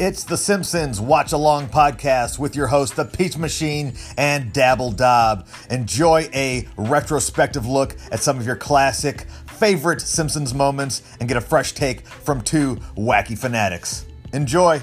It's the Simpsons Watch Along podcast with your host, the Peach Machine and Dabble Dob. Enjoy a retrospective look at some of your classic, favorite Simpsons moments and get a fresh take from two wacky fanatics. Enjoy!